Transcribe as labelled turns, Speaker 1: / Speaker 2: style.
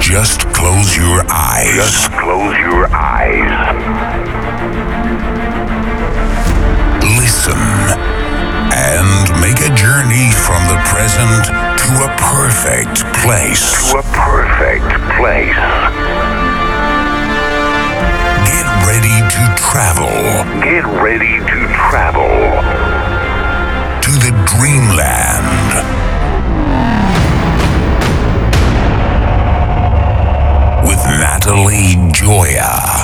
Speaker 1: Just close your eyes.
Speaker 2: Just close your eyes.
Speaker 1: Listen and make a journey from the present to a perfect place.
Speaker 2: To a perfect place.
Speaker 1: Get ready to travel
Speaker 2: Get ready to travel
Speaker 1: to the dreamland. Natalie Joya.